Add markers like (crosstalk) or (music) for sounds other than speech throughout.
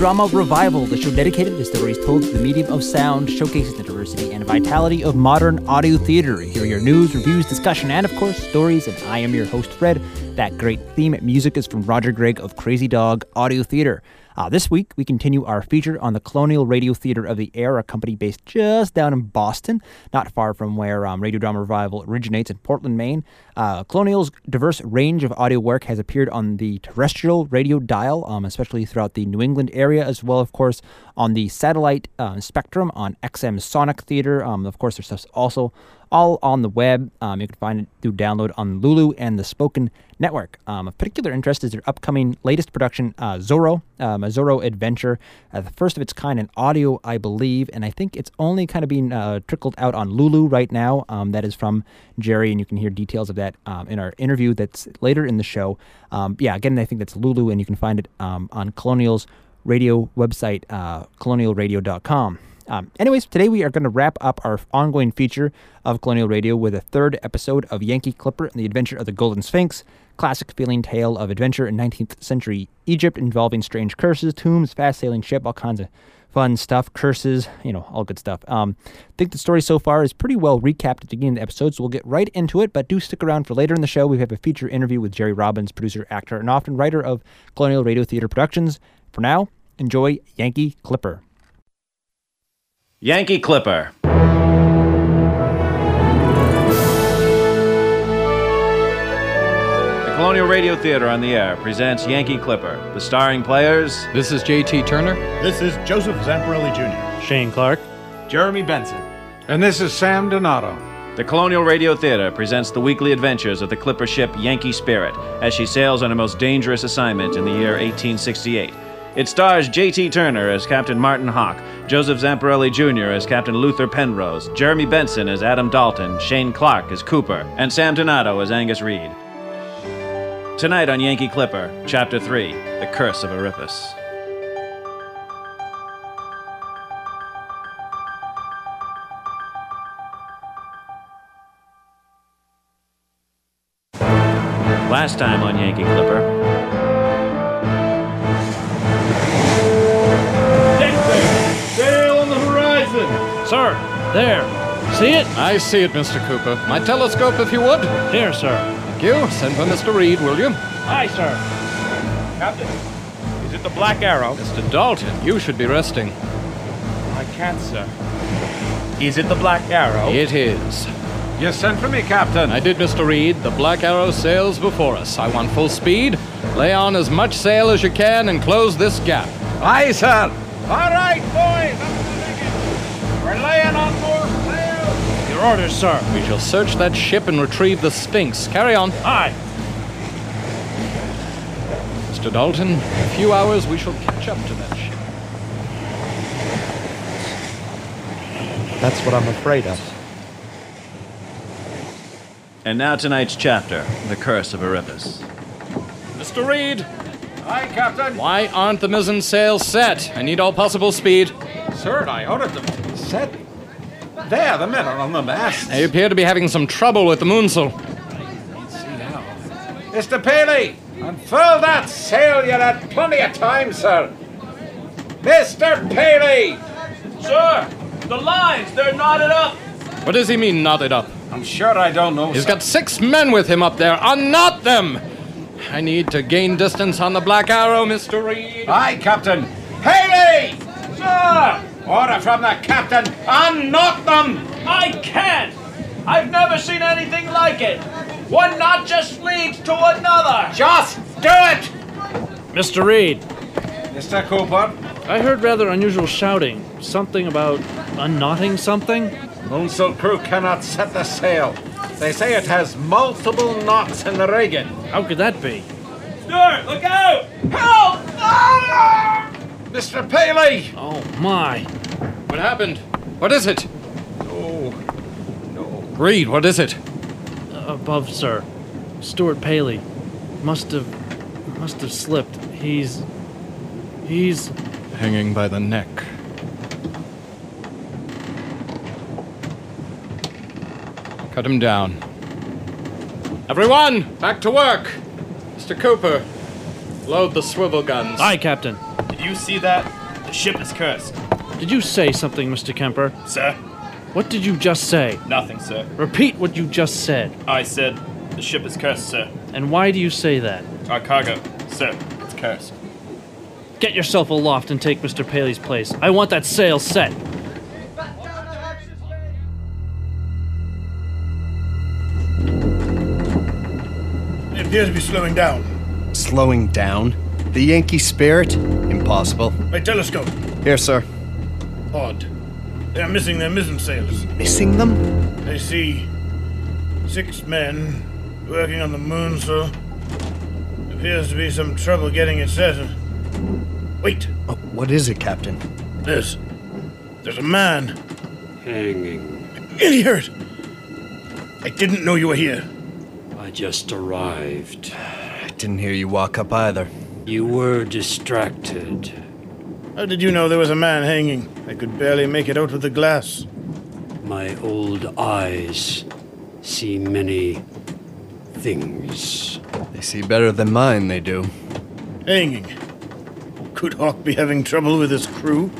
Drama Revival, the show dedicated to stories told through the medium of sound, showcasing the diversity and vitality of modern audio theater. Here are your news, reviews, discussion, and of course, stories. And I am your host, Fred. That great theme music is from Roger Gregg of Crazy Dog Audio Theater. Uh, this week, we continue our feature on the Colonial Radio Theater of the Air, a company based just down in Boston, not far from where um, Radio Drama Revival originates in Portland, Maine. Uh, Colonial's diverse range of audio work has appeared on the terrestrial radio dial, um, especially throughout the New England area, as well, of course, on the satellite uh, spectrum on XM Sonic Theater. Um, of course, their stuff's also all on the web. Um, you can find it through download on Lulu and the Spoken Network. Um, of particular interest is their upcoming latest production, uh, Zorro, um, a Zorro adventure, uh, the first of its kind in audio, I believe, and I think it's only kind of being uh, trickled out on Lulu right now. Um, that is from Jerry, and you can hear details of that um, in our interview that's later in the show. Um, yeah, again, I think that's Lulu, and you can find it on Colonial's radio website, uh, colonialradio.com. Um, anyways, today we are going to wrap up our ongoing feature of Colonial Radio with a third episode of Yankee Clipper and the Adventure of the Golden Sphinx, classic feeling tale of adventure in 19th century Egypt involving strange curses, tombs, fast sailing ship, all kinds of fun stuff, curses, you know, all good stuff. Um, I think the story so far is pretty well recapped at the beginning of the episode, so we'll get right into it. But do stick around for later in the show. We have a feature interview with Jerry Robbins, producer, actor, and often writer of Colonial Radio Theater Productions. For now, enjoy Yankee Clipper. Yankee Clipper. The Colonial Radio Theater on the Air presents Yankee Clipper. The starring players This is JT Turner. This is Joseph Zamparelli Jr. Shane Clark. Jeremy Benson. And this is Sam Donato. The Colonial Radio Theater presents the weekly adventures of the clipper ship Yankee Spirit as she sails on her most dangerous assignment in the year 1868. It stars J.T. Turner as Captain Martin Hawk, Joseph Zamparelli Jr. as Captain Luther Penrose, Jeremy Benson as Adam Dalton, Shane Clark as Cooper, and Sam Donato as Angus Reed. Tonight on Yankee Clipper, Chapter 3 The Curse of Euripides. Last time on Yankee Clipper, there. See it? I see it, Mr. Cooper. My telescope, if you would. Here, sir. Thank you. Send for Mr. Reed, will you? Aye, sir. Captain, is it the Black Arrow? Mr. Dalton, you should be resting. I can't, sir. Is it the Black Arrow? It is. You sent for me, Captain. I did, Mr. Reed. The Black Arrow sails before us. I want full speed. Lay on as much sail as you can and close this gap. Aye, sir. All right, boys, We're laying on more sail. Your orders, sir. We shall search that ship and retrieve the Sphinx. Carry on. Aye. Mr. Dalton, in a few hours we shall catch up to that ship. That's what I'm afraid of. and now tonight's chapter The Curse of Euripides. Mr. Reed, Aye, Captain. why aren't the mizzen sails set? I need all possible speed. Sir, I ordered them set. There, the men are on the mast. They appear to be having some trouble with the moonsail. Mr. Paley, unfurl that sail. You had plenty of time, sir. Mr. Paley! Sir, the lines, they're knotted up. What does he mean, knotted up? I'm sure I don't know, He's sir. got six men with him up there. Unknot them! I need to gain distance on the Black Arrow, Mr. Reed. Aye, Captain. Paley! Sir! Order from the captain. Unknot them! I can't. I've never seen anything like it. One knot just leads to another. Just do it! Mr. Reed, Mr. Cooper, I heard rather unusual shouting. Something about unknotting something? Moonsail crew cannot set the sail. They say it has multiple knots in the rigging. How could that be? Sir, look out! Help! Ah! Mr. Paley! Oh, my. What happened? What is it? No, no. Reed, what is it? Uh, above, sir. Stuart Paley. Must have. must have slipped. He's. he's. Hanging by the neck. Cut him down. Everyone, back to work! Mr. Cooper, load the swivel guns. Aye, Captain. Did you see that? The ship is cursed. Did you say something, Mr. Kemper? Sir? What did you just say? Nothing, sir. Repeat what you just said. I said the ship is cursed, sir. And why do you say that? Our cargo, sir, it's cursed. Get yourself aloft and take Mr. Paley's place. I want that sail set. It appears to be slowing down. Slowing down? The Yankee Spirit? Impossible. My telescope. Here, sir. Odd. They are missing their mizzen sails. Missing them? I see six men working on the moon, sir. appears to be some trouble getting it set. Wait, Oh, what is it, Captain? there's there's a man. Hanging. In here. I didn't know you were here. I just arrived. I didn't hear you walk up either. You were distracted. How did you know there was a man hanging? I could barely make it out with the glass. My old eyes see many things. They see better than mine, they do. Hanging. Could Hawk be having trouble with his crew?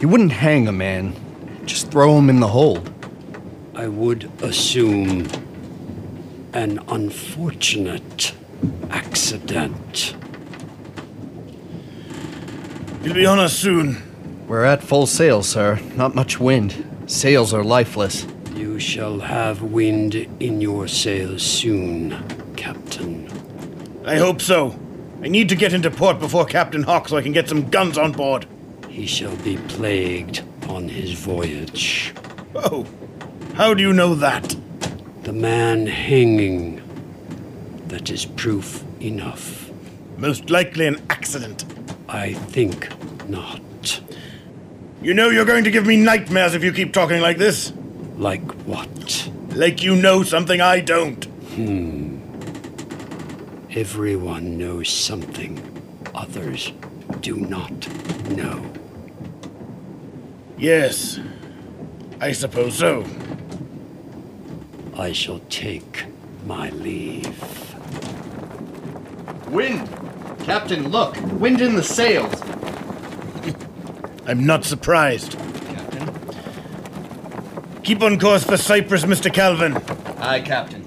He wouldn't hang a man. Just throw him in the hold. I would assume an unfortunate accident. He'll be on us soon. We're at full sail, sir. Not much wind. Sails are lifeless. You shall have wind in your sails soon, Captain. I hope so. I need to get into port before Captain Hawk so I can get some guns on board. He shall be plagued on his voyage. Oh, how do you know that? The man hanging. That is proof enough. Most likely an accident. I think not. You know you're going to give me nightmares if you keep talking like this. Like what? Like you know something I don't. Hmm. Everyone knows something others do not know. Yes, I suppose so. I shall take my leave. Wind! Captain, look! Wind in the sails! I'm not surprised. Captain? Keep on course for Cyprus, Mr. Calvin. Aye, Captain.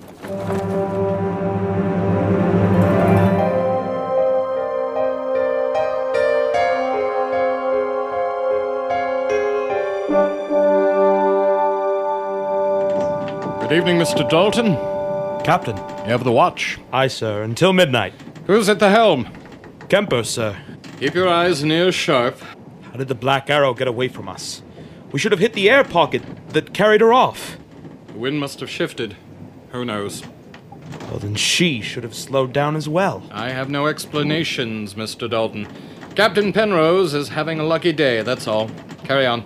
Good evening, Mr. Dalton. Captain. You have the watch. Aye, sir. Until midnight. Who's at the helm? Kemper, sir. Keep your eyes near sharp. How did the Black Arrow get away from us? We should have hit the air pocket that carried her off. The wind must have shifted. Who knows? Well, then she should have slowed down as well. I have no explanations, Mr. Dalton. Captain Penrose is having a lucky day, that's all. Carry on.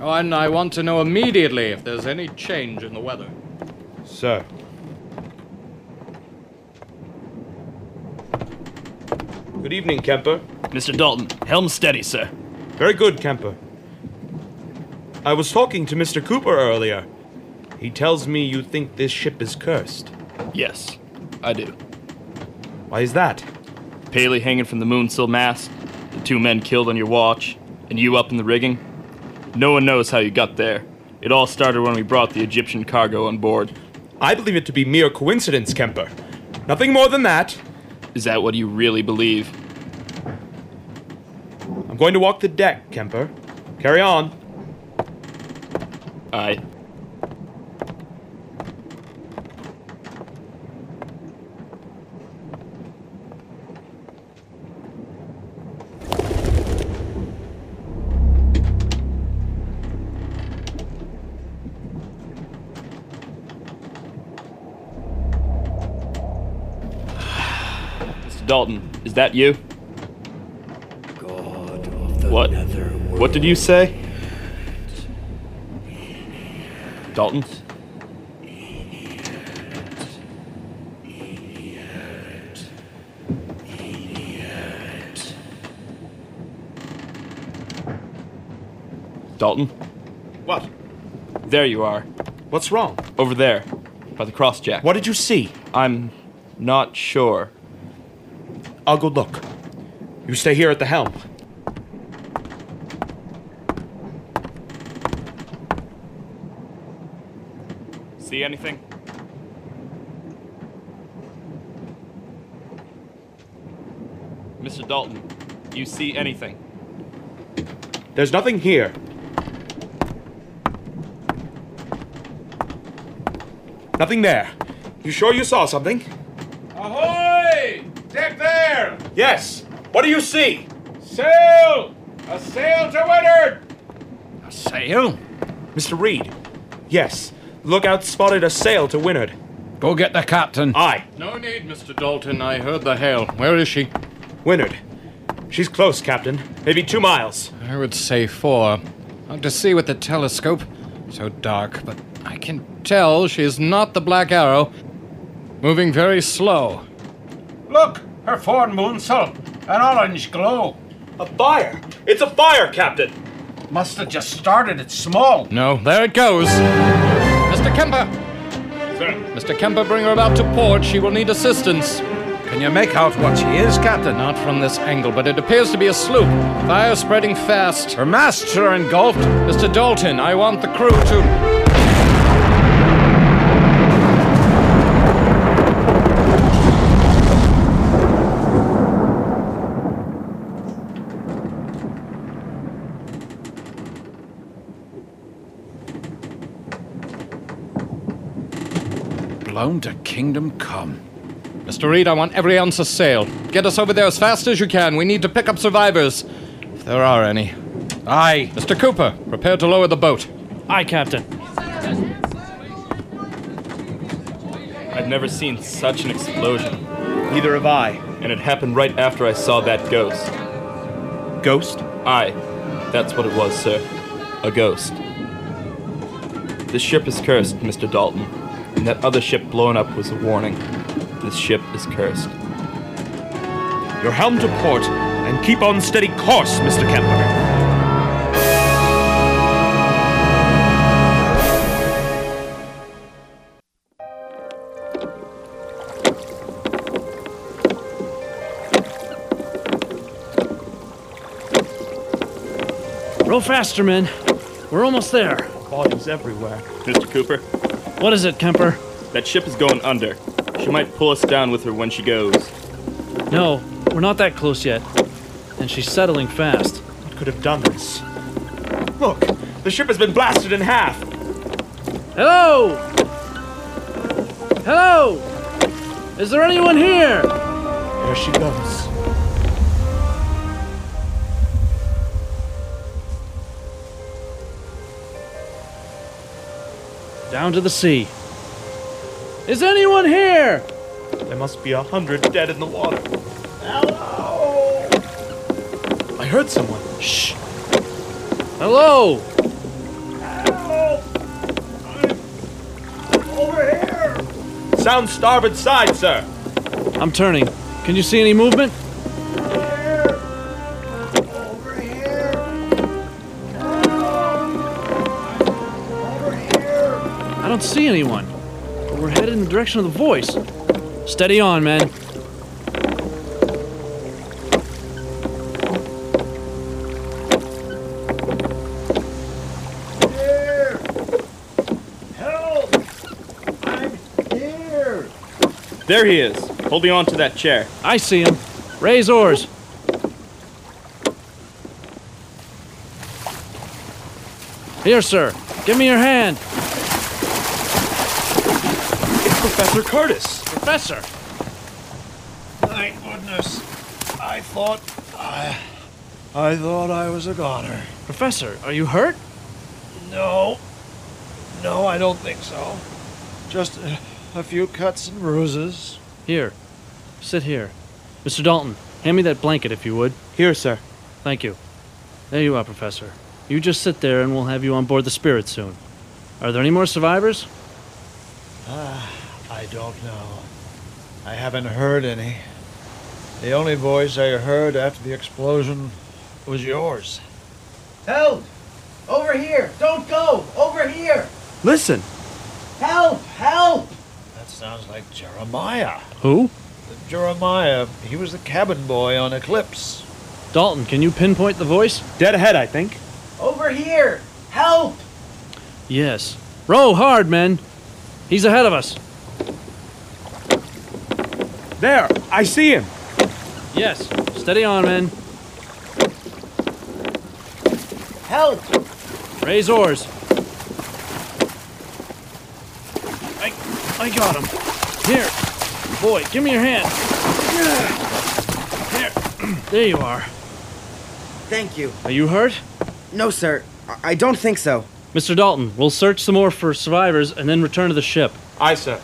Oh, and I want to know immediately if there's any change in the weather. Sir. Good evening, Kemper. Mr. Dalton, helm steady, sir. Very good, Kemper. I was talking to Mr. Cooper earlier. He tells me you think this ship is cursed. Yes, I do. Why is that? Paley hanging from the moonsail mast, the two men killed on your watch, and you up in the rigging. No one knows how you got there. It all started when we brought the Egyptian cargo on board. I believe it to be mere coincidence, Kemper. Nothing more than that. Is that what you really believe? I'm going to walk the deck, Kemper. Carry on. Aye. Mr. Dalton, is that you? God of the What? netherworld. What did you say? Dalton? Dalton? What? There you are. What's wrong? Over there. By the crossjack. What did you see? I'm not sure. Ah, I'll go look. You stay here at the helm. See anything? Mr. Dalton, you see anything? There's nothing here. Nothing there. You sure you saw something? Yes. What do you see? Sail! A sail to windward! A sail? Mr. Reed. Yes. Lookout spotted a sail to windward. Go get the captain. Aye. No need, Mr. Dalton. I heard the hail. Where is she? Windward. She's close, Captain. Maybe two miles. I would say four. Hard to see with the telescope. So dark, but I can tell she's not the Black Arrow. Moving very slow. Look, her forward moonsail. An orange glow. A fire! It's a fire, Captain! Must have just started it small. No, there it goes. Mr. Kemper! Sir. Mr. Kemper, bring her about to port. She will need assistance. Can you make out what she is, Captain? Not from this angle, but it appears to be a sloop. Fire spreading fast. Her masts are engulfed. Mr. Dalton, I want the crew to. Blown to kingdom come. Mr. Reed, I want every ounce of sail. Get us over there as fast as you can. We need to pick up survivors. If there are any. Aye. Mr. Cooper, prepare to lower the boat. Aye, Captain. I've never seen such an explosion. Neither have I. And it happened right after I saw that ghost. Ghost? Aye, that's what it was, sir. A ghost. This ship is cursed, Mr. Dalton. And that other ship blown up was a warning. This ship is cursed. Your helm to port, and keep on steady course, Mr. Kemper. Row faster, men. We're almost there. Bodies everywhere. Mr. Cooper, What is it, Kemper? that ship is going under. She might pull us down with her when she goes. No, we're not that close yet. And she's settling fast. What could have done this? Look, the ship has been blasted in half. Hello! Hello! Is there anyone here? There she goes. Down to the sea. Is anyone here? There must be a hundred dead in the water. Hello! I heard someone. Shh. Hello! Help! I'm over here! Sound starboard side, sir. I'm turning. Can you see any movement? Don't see anyone. But we're headed in the direction of the voice. Steady on, man. Here! Help! I'm here! There he is, holding on to that chair. I see him. Raise oars. Here, sir. Give me your hand. It's Professor Curtis. Professor! Thank goodness. I thought I I thought I was a goner. Professor, are you hurt? No. No, I don't think so. Just a, a few cuts and bruises. Here. Sit here. Mr. Dalton, hand me that blanket if you would. Here, sir. Thank you. There you are, Professor. You just sit there and we'll have you on board the Spirit soon. Are there any more survivors? Ah, I don't know. I haven't heard any. The only voice I heard after the explosion was yours. Help! Over here! Don't go! Over here! Listen. Help! Help! That sounds like Jeremiah. Who? Jeremiah, he was the cabin boy on Eclipse. Dalton, can you pinpoint the voice? Dead ahead, I think. Over here! Help! Yes. Row hard, men. He's ahead of us. There, I see him. Yes. Steady on, men. Help! Raise oars. I, I got him. Here, boy, give me your hand. Here, (clears throat) there you are. Thank you. Are you hurt? No, sir. I- I don't think so. Mr. Dalton, we'll search some more for survivors and then return to the ship. Aye, sir.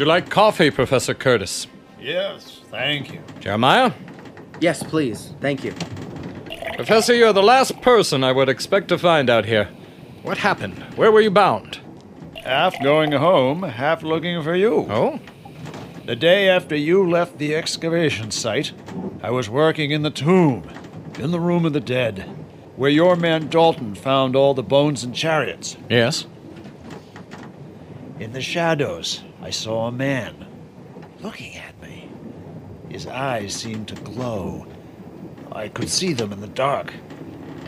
Would you like coffee, Professor Curtis? Yes, thank you. Jeremiah? Yes, please. Thank you. Professor, you're the last person I would expect to find out here. What happened? Where were you bound? Half going home, half looking for you. Oh? The day after you left the excavation site, I was working in the tomb, in the room of the dead, where your man Dalton found all the bones and chariots. Yes. In the shadows, I saw a man looking at me. His eyes seemed to glow. I could see them in the dark.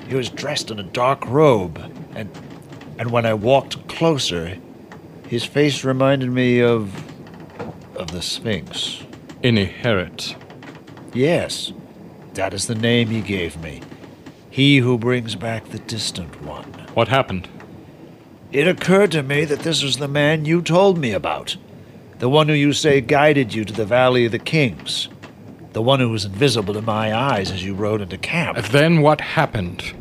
He was dressed in a dark robe, and and when I walked closer, his face reminded me of of the Sphinx. Inherit. Yes, that is the name he gave me. He who brings back the distant one. What happened? It occurred to me that this was the man you told me about. The one who you say guided you to the Valley of the Kings. The one who was invisible to my eyes as you rode into camp. Then what happened?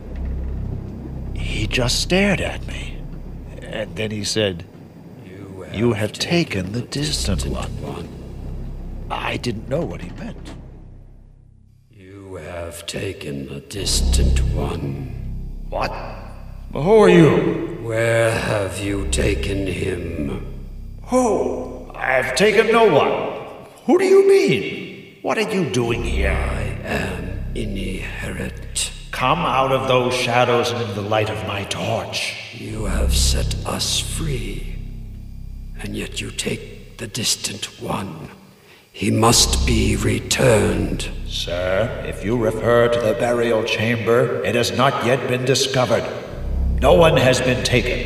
He just stared at me. And then he said, You have, taken, the distant, one. I didn't know what he meant. You have taken the distant one. What? Who are you? Where have you taken him? Who? I've taken no one. Who do you mean? What are you doing here? I am Inherit. Come out of those shadows and into the light of my torch. You have set us free, and yet you take the distant one. He must be returned. Sir, if you refer to the burial chamber, it has not yet been discovered. No one has been taken.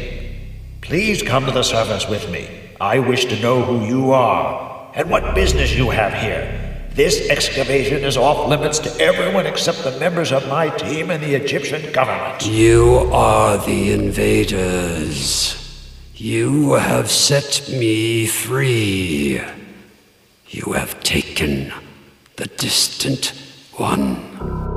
Please come to the surface with me. I wish to know who you are and what business you have here. This excavation is off limits to everyone except the members of my team and the Egyptian government. You are the invaders. You have set me free. You have taken the distant one.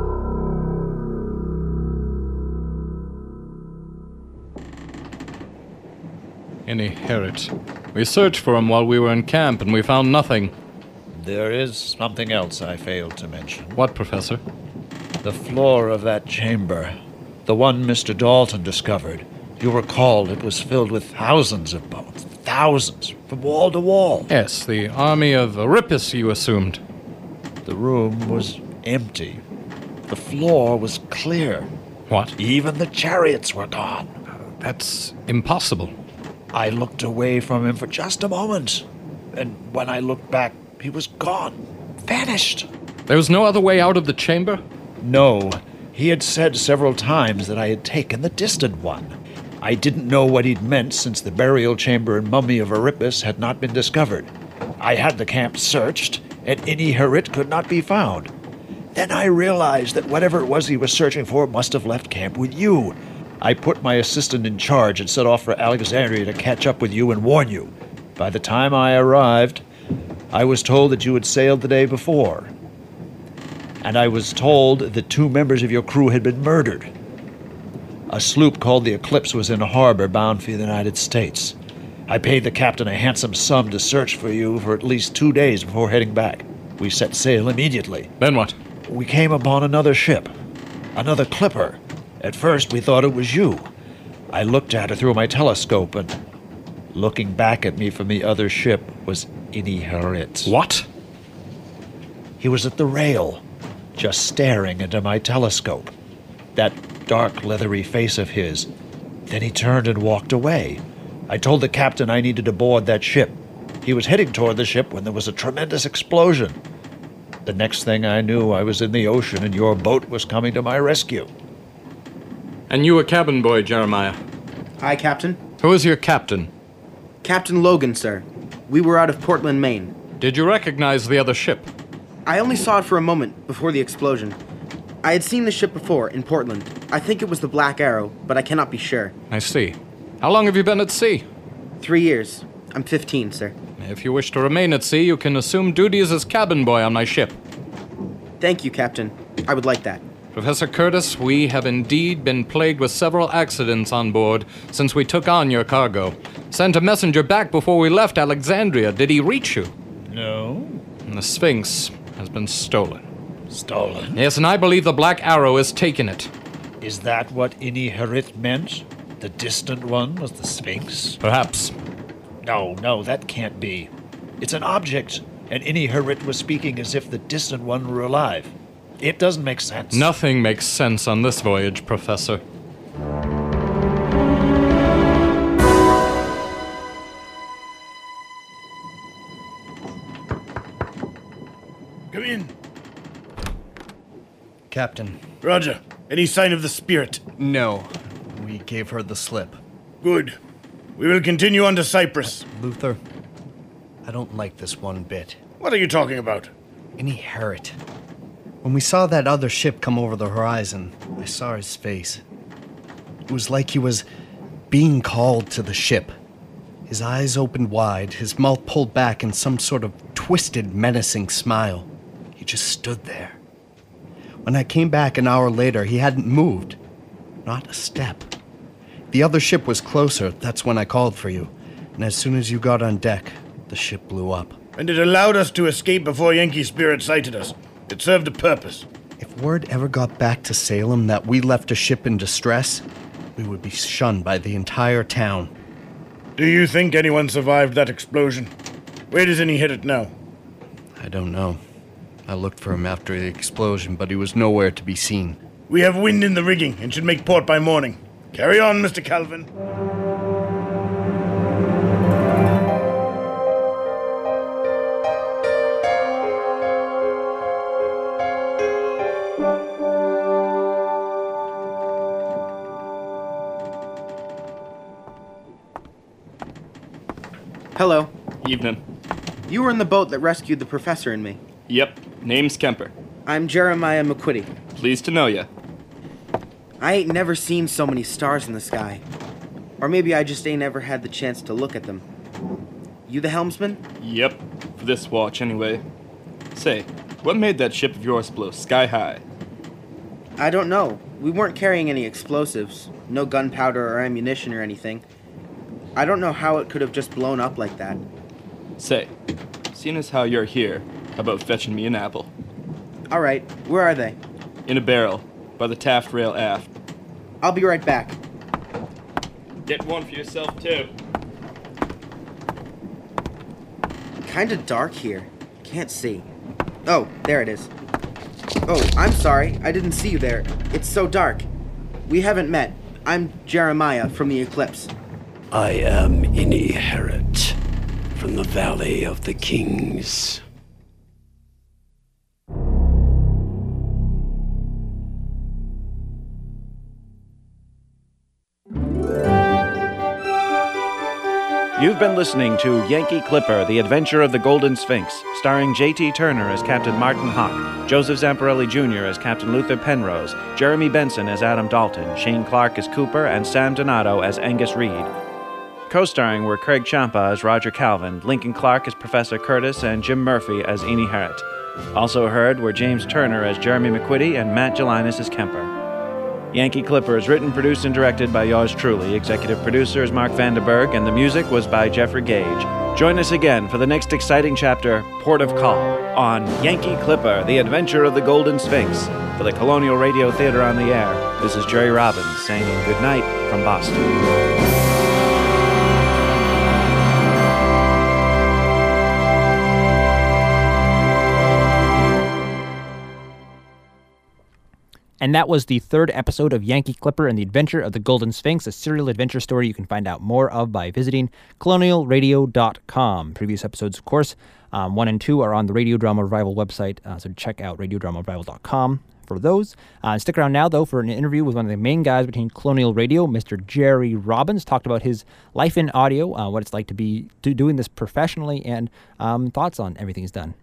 Inherit. We searched for him while we were in camp and we found nothing. There is something else I failed to mention. What, Professor? The floor of that chamber, the one Mr. Dalton discovered. You recall it was filled with thousands of bones. Thousands, from wall to wall. Yes, the army of Arippus, you assumed. The room was empty. The floor was clear. What? Even the chariots were gone. That's impossible. I looked away from him for just a moment, and when I looked back, he was gone. Vanished. There was no other way out of the chamber? No. He had said several times that I had taken the distant one. I didn't know what he'd meant since the burial chamber and mummy of Arippus had not been discovered. I had the camp searched, and Inherit could not be found. Then I realized that whatever it was he was searching for must have left camp with you. I put my assistant in charge and set off for Alexandria to catch up with you and warn you. By the time I arrived, I was told that you had sailed the day before. And I was told that two members of your crew had been murdered. A sloop called the Eclipse was in a harbor bound for the United States. I paid the captain a handsome sum to search for you for at least two days before heading back. We set sail immediately. Then what? We came upon another ship, another clipper. At first, we thought it was you. I looked at her through my telescope, and looking back at me from the other ship was Inherit. What? He was at the rail, just staring into my telescope. That dark, leathery face of his, Then he turned and walked away. I told the captain I needed to board that ship. He was heading toward the ship when there was a tremendous explosion. The next thing I knew, I was in the ocean and your boat was coming to my rescue. And you a cabin boy, Jeremiah? Aye, Captain. Who is your captain? Captain Logan, sir. We were out of Portland, Maine. Did you recognize the other ship? I only saw it for a moment before the explosion. I had seen the ship before in Portland. I think it was the Black Arrow, but I cannot be sure. I see. How long have you been at sea? Three years. I'm 15, sir. If you wish to remain at sea, you can assume duties as cabin boy on my ship. Thank you, Captain. I would like that. Professor Curtis, we have indeed been plagued with several accidents on board since we took on your cargo. Sent a messenger back before we left Alexandria. Did he reach you? No. And the Sphinx has been stolen. Stolen? Yes, and I believe the Black Arrow has taken it. Is that what Iniherit meant? The distant one was the Sphinx? Perhaps. No, no, that can't be. It's an object, and Iniherit was speaking as if the distant one were alive. It doesn't make sense. Nothing makes sense on this voyage, Professor. Come in. Captain. Roger. Any sign of the spirit? No. We gave her the slip. Good. We will continue on to Cyprus. Luther, I don't like this one bit. What are you talking about? Iniherit. When we saw that other ship come over the horizon, I saw his face. It was like he was being called to the ship. His eyes opened wide, his mouth pulled back in some sort of twisted, menacing smile. He just stood there. When I came back an hour later, he hadn't moved. Not a step. The other ship was closer. That's when I called for you. And as soon as you got on deck, the ship blew up. And it allowed us to escape before Yankee Spirit sighted us. It served a purpose. If word ever got back to Salem that we left a ship in distress, we would be shunned by the entire town. Do you think anyone survived that explosion? Where does any hit it now? I don't know. I looked for him after the explosion, but he was nowhere to be seen. We have wind in the rigging and should make port by morning. Carry on, Mr. Calvin. Hello. Evening. You were in the boat that rescued the professor and me. Yep, name's Kemper. I'm Jeremiah McQuitty. Pleased to know ya. I ain't never seen so many stars in the sky. Or maybe I just ain't ever had the chance to look at them. You the helmsman? Yep, for this watch anyway. Say, what made that ship of yours blow sky high? I don't know. We weren't carrying any explosives, no gunpowder or ammunition or anything. I don't know how it could have just blown up like that. Say, seeing as how you're here, how about fetching me an apple? All right, where are they? In a barrel, by the taffrail aft. I'll be right back. Get one for yourself, too. Kinda dark here. Can't see. Oh, there it is. Oh, I'm sorry. I didn't see you there. It's so dark. We haven't met. I'm Jeremiah from the Eclipse. I am Iniherit from the Valley of the Kings. You've been listening to Yankee Clipper, The Adventure of the Golden Sphinx, starring J.T. Turner as Captain Martin Hawk, Joseph Zamparelli Jr. as Captain Luther Penrose, Jeremy Benson as Adam Dalton, Shane Clark as Cooper, and Sam Donato as Angus Reed. Co starring were Craig Champa as Roger Calvin, Lincoln Clark as Professor Curtis, and Jim Murphy as Iniherit. Also heard were James Turner as Jeremy McQuitty and Matt Gelinas as Kemper. Yankee Clipper is written, produced, and directed by yours truly. Executive producer is Mark Vanderberg, and the music was by Jeffrey Gage. Join us again for the next exciting chapter, Port of Call, on Yankee Clipper, The Adventure of the Golden Sphinx. For the Colonial Radio Theater on the Air, this is Jerry Robbins saying good night from Boston. And that was the third episode of Yankee Clipper and the Adventure of the Golden Sphinx, a serial adventure story you can find out more of by visiting colonialradio.com. Previous episodes, of course, um, one and two are on the Radio Drama Revival website, uh, so check out radiodramarevival.com for those. Uh, stick around now, though, for an interview with one of the main guys between Colonial Radio, Mr. Jerry Robbins. Talked about his life in audio, uh, what it's like to be to doing this professionally, and um, thoughts on everything he's done.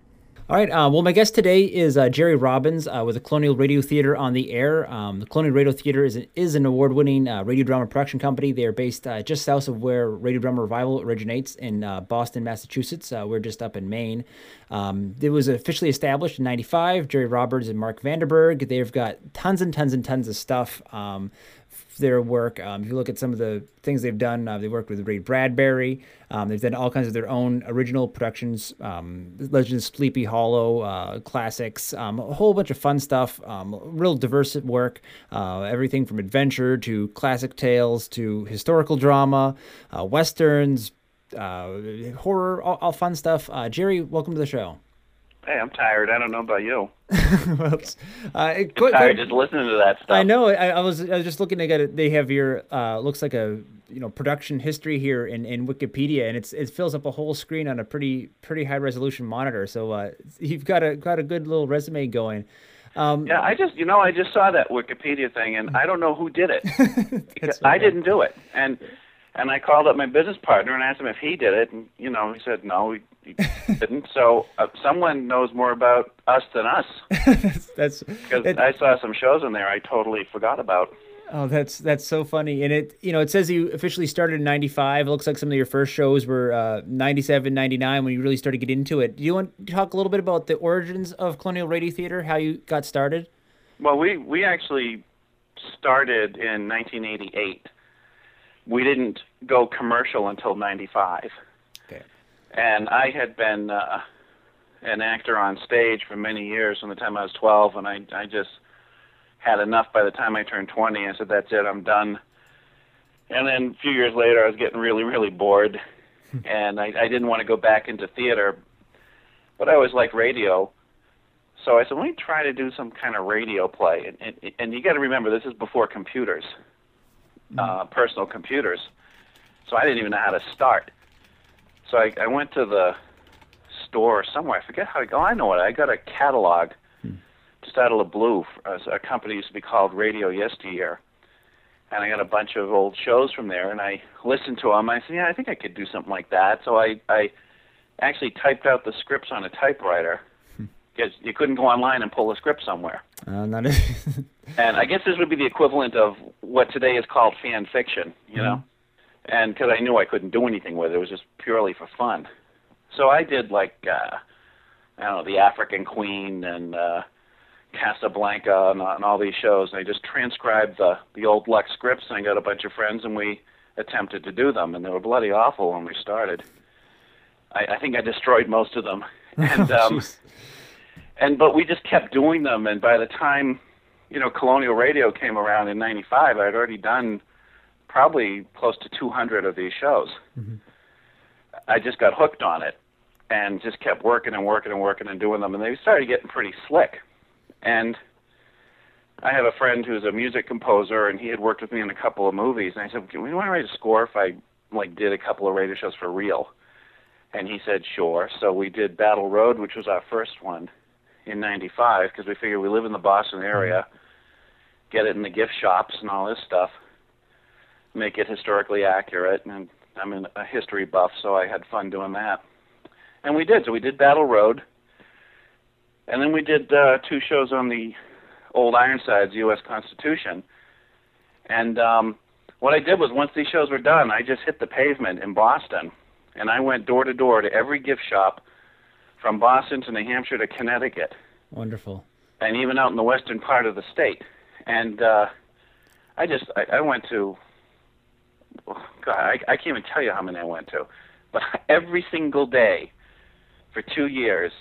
All right. Uh, well, my guest today is uh, Jerry Robbins uh, with the Colonial Radio Theater on the air. Um, the Colonial Radio Theater is an, is an award winning uh, radio drama production company. They are based uh, just south of where Radio Drama Revival originates in uh, Boston, Massachusetts. we're just up in Maine. Um, it was officially established in 95. Jerry Robbins and Mark Vanderberg. They've got tons and tons and tons of stuff. Um, their work. Um, if you look at some of the things they've done, uh, they worked with Ray Bradbury. Um, they've done all kinds of their own original productions, um, Legends Sleepy Hollow, uh, classics, um, a whole bunch of fun stuff. Um, real diverse work, uh, everything from adventure to classic tales to historical drama, uh, westerns, uh, horror, all, all, fun stuff. Uh, Jerry, welcome to the show. Hey, I'm tired. I don't know about you. (laughs) well, uh, quite, tired just listening to that stuff. I know. I, I, was I was just looking get it. They have your uh, looks like a you know production history here in, in Wikipedia, and it's it fills up a whole screen on a pretty pretty high resolution monitor. So uh, you've got a got a good little resume going. Um, yeah, I just you know I just saw that Wikipedia thing, and I don't know who did it. (laughs) I didn't do it, and and I called up my business partner and asked him if he did it, and you know he said no, he, didn't. So uh, someone knows more about us than us. (laughs) that's because I saw some shows in there I totally forgot about. Oh, that's that's so funny. And it you know it says you officially started in '95. It looks like some of your first shows were uh, '97, '99 when you really started to get into it. Do you want to talk a little bit about the origins of Colonial Radio Theater, how you got started? Well, we we actually started in 1988 we didn't go commercial until 95. And I had been uh, an actor on stage for many years from the time I was 12, and I, I just had enough by the time I turned 20. I said, that's it, I'm done. And then a few years later, I was getting really, really bored, and I, I didn't want to go back into theater, but I always liked radio. So I said, let me try to do some kind of radio play. And, and, and you got to remember, this is before computers uh, personal computers, so I didn't even know how to start. So I, I went to the store somewhere. I forget how. I, oh, I know it. I got a catalog hmm. just out of the blue. A company used to be called Radio Yesteryear, and I got a bunch of old shows from there. And I listened to them. I said, "Yeah, I think I could do something like that." So I, I actually typed out the scripts on a typewriter because you couldn't go online and pull a script somewhere. Uh, not (laughs) and I guess this would be the equivalent of what today is called fan fiction, you mm-hmm. know. And because I knew I couldn't do anything with it, it was just purely for fun. So I did like uh, I don't know, the African Queen and uh, Casablanca and, and all these shows. And I just transcribed the the old Lux scripts, and I got a bunch of friends, and we attempted to do them, and they were bloody awful when we started. I, I think I destroyed most of them, (laughs) and um, and but we just kept doing them and by the time you know colonial radio came around in 95 i'd already done probably close to 200 of these shows. Mm-hmm. i just got hooked on it and just kept working and working and working and doing them and they started getting pretty slick. And i have a friend who's a music composer and he had worked with me in a couple of movies and i said "Can we want to write a score if i like did a couple of radio shows for real? And he said sure. So we did battle road which was our first one in '95 because we figured we live in the Boston area, get it in the gift shops and all this stuff, make it historically accurate. And I'm a history buff, so I had fun doing that. And we did. So we did Battle Road, and then we did uh, two shows on the old Ironsides U.S. Constitution. And um, what I did was once these shows were done, I just hit the pavement in Boston, and I went door to door to every gift shop from Boston to New Hampshire to Connecticut. Wonderful. And even out in the western part of the state. And uh, I just, I, I went to, God, I, I can't even tell you how many I went to. But (laughs) every single day for two years,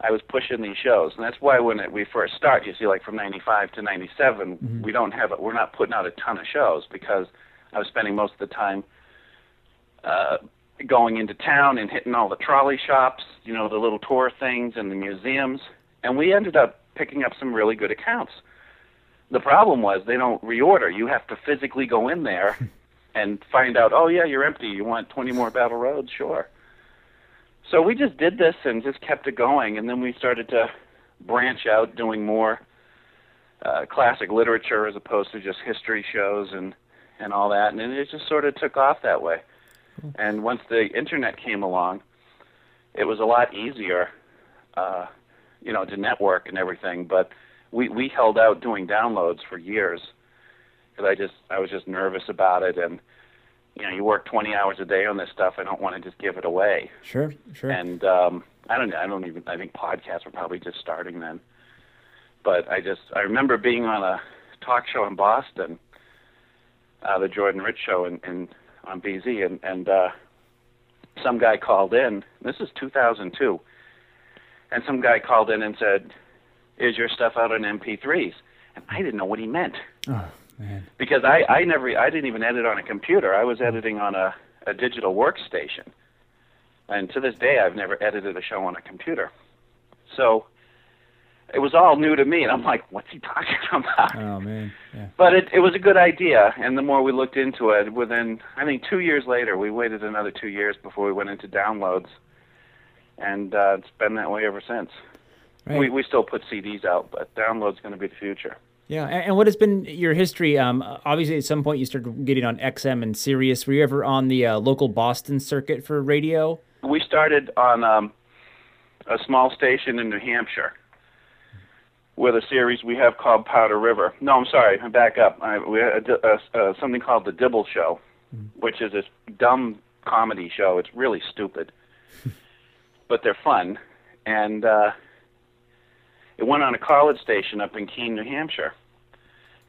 I was pushing these shows, and that's why when it, we first start, you see, like from '95 to '97, mm-hmm. we don't have it. We're not putting out a ton of shows because I was spending most of the time uh, going into town and hitting all the trolley shops, you know, the little tour things and the museums. And we ended up picking up some really good accounts. The problem was they don't reorder. You have to physically go in there (laughs) and find out, oh yeah, you're empty. You want 20 more Battle Roads? Sure. So we just did this and just kept it going, and then we started to branch out, doing more uh, classic literature as opposed to just history shows and and all that, and it just sort of took off that way. And once the internet came along, it was a lot easier, uh, you know, to network and everything. But we we held out doing downloads for years because I just I was just nervous about it, and you know, you work 20 hours a day on this stuff. I don't want to just give it away. Sure, sure. And um, I don't I don't even I think podcasts were probably just starting then. But I just I remember being on a talk show in Boston, uh, the Jordan Rich show in, in on BZ, and and uh, some guy called in. This is 2002, and some guy called in and said, "Is your stuff out on MP3s?" And I didn't know what he meant Oh man. because I I never I didn't even edit on a computer. I was editing on a a digital workstation, and to this day I've never edited a show on a computer. So it was all new to me, and I'm like, what's he talking (laughs) about? Oh man. Yeah. But it it was a good idea, and the more we looked into it, within I think two years later, we waited another two years before we went into downloads, and uh, it's been that way ever since. Right. We we still put CDs out, but downloads going to be the future. Yeah, and, what has been your history? Um, obviously, at some point you started getting on XM and Sirius. Were you ever on the uh, local Boston circuit for radio? We started on um, a small station in New Hampshire with a series we have called Powder River. No, I'm sorry, I back up. I, we had a, a, a, something called the Dibble Show, which is this dumb comedy show. It's really stupid, (laughs) but they're fun. And uh, it went on a college station up in Keene, New Hampshire,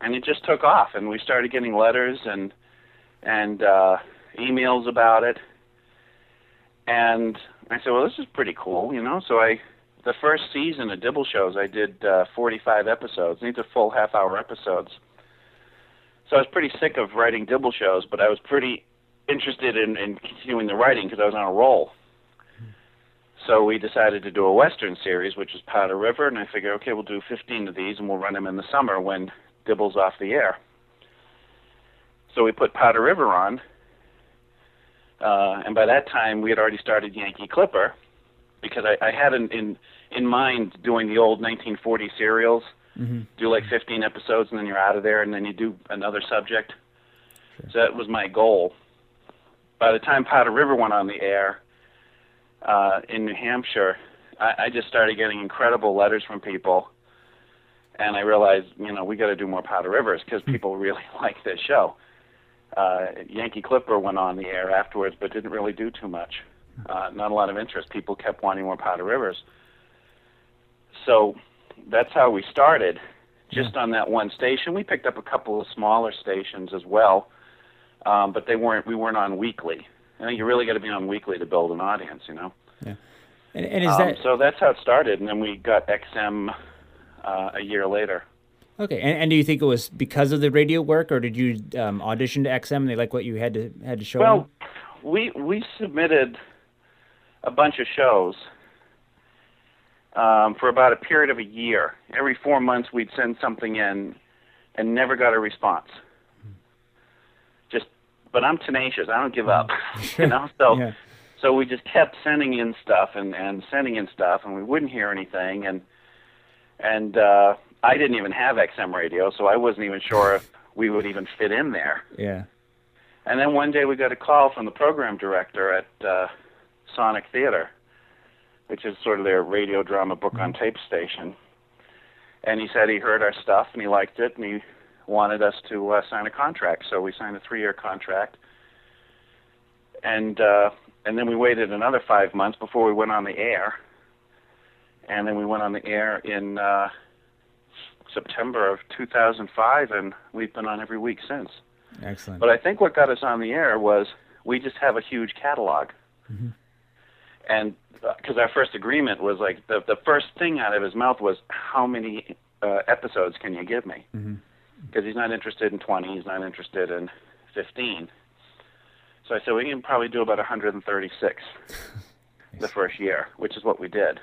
and it just took off. And we started getting letters and and uh, emails about it. And I said, well, this is pretty cool, you know. So I, the first season of Dibble shows, I did uh, 45 episodes. These are full half-hour episodes. So I was pretty sick of writing Dibble shows, but I was pretty interested in, in continuing the writing because I was on a roll. So we decided to do a Western series, which is Powder River, and I figured, okay, we'll do 15 of these, and we'll run them in the summer when Dibble's off the air. So we put Powder River on, uh, and by that time we had already started Yankee Clipper, because I, I had in, in in mind doing the old 1940 serials, Mm-hmm. do like 15 episodes, and then you're out of there, and then you do another subject. So that was my goal. By the time Powder River went on the air uh, in New Hampshire, I, I just started getting incredible letters from people, and I realized, you know, we got to do more Powder Rivers because people (laughs) really (laughs) like this show. Uh, Yankee Clipper went on the air afterwards, but didn't really do too much. Uh, not a lot of interest. People kept wanting more Powder Rivers. So that's how we started, just on that one station. We picked up a couple of smaller stations as well, um, but they weren't. We weren't on weekly. I think you really got to be on weekly to build an audience, you know. Yeah. And, and is Um, that so? That's how it started, and then we got XM uh, a year later. okay? And, and do you think it was because of the radio work, or did you um, audition to XM and they like what you had to had to show? them? Well, we we submitted a bunch of shows um, for about a period of a year. Every four months, we'd send something in, and never got a response. But I'm tenacious. I don't give up, (laughs) (laughs) you know. So, Yeah. so we just kept sending in stuff and and sending in stuff, and we wouldn't hear anything, and and uh, I didn't even have XM radio, so I wasn't even sure if we would even fit in there. yeah. And then one day we got a call from the program director at uh, Sonic Theater, which is sort of their radio drama book on tape station. And he said he heard our stuff and he liked it and he wanted us to uh, sign a contract. So we signed a three-year contract. And uh, and then we waited another five months before we went on the air. And then we went on the air in uh, September of 2005, and we've been on every week since. Excellent. But I think what got us on the air was we just have a huge catalog. And because our first agreement was like the the first thing out of his mouth was how many uh, episodes can you give me? Because he's not interested in 20, he's not interested in 15. So I said we can probably do about 136 (laughs) the first year, which is what we did.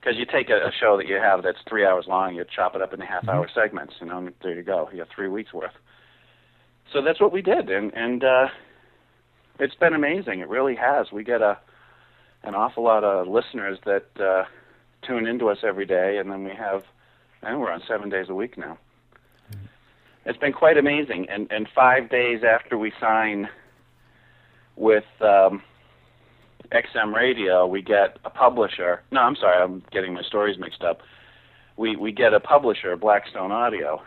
because you take a, a show that you have that's three hours long, you chop it up into half-hour Mm-hmm. segments, you know, and there you go. You have three weeks worth. So that's what we did, and and uh, it's been amazing. It really has. We get a an awful lot of listeners that uh, tune into us every day, and then we have, I think we're on seven days a week now. It's been quite amazing, and and five days after we sign with um, XM Radio, we get a publisher. No, I'm sorry, I'm getting my stories mixed up. We we get a publisher, Blackstone Audio,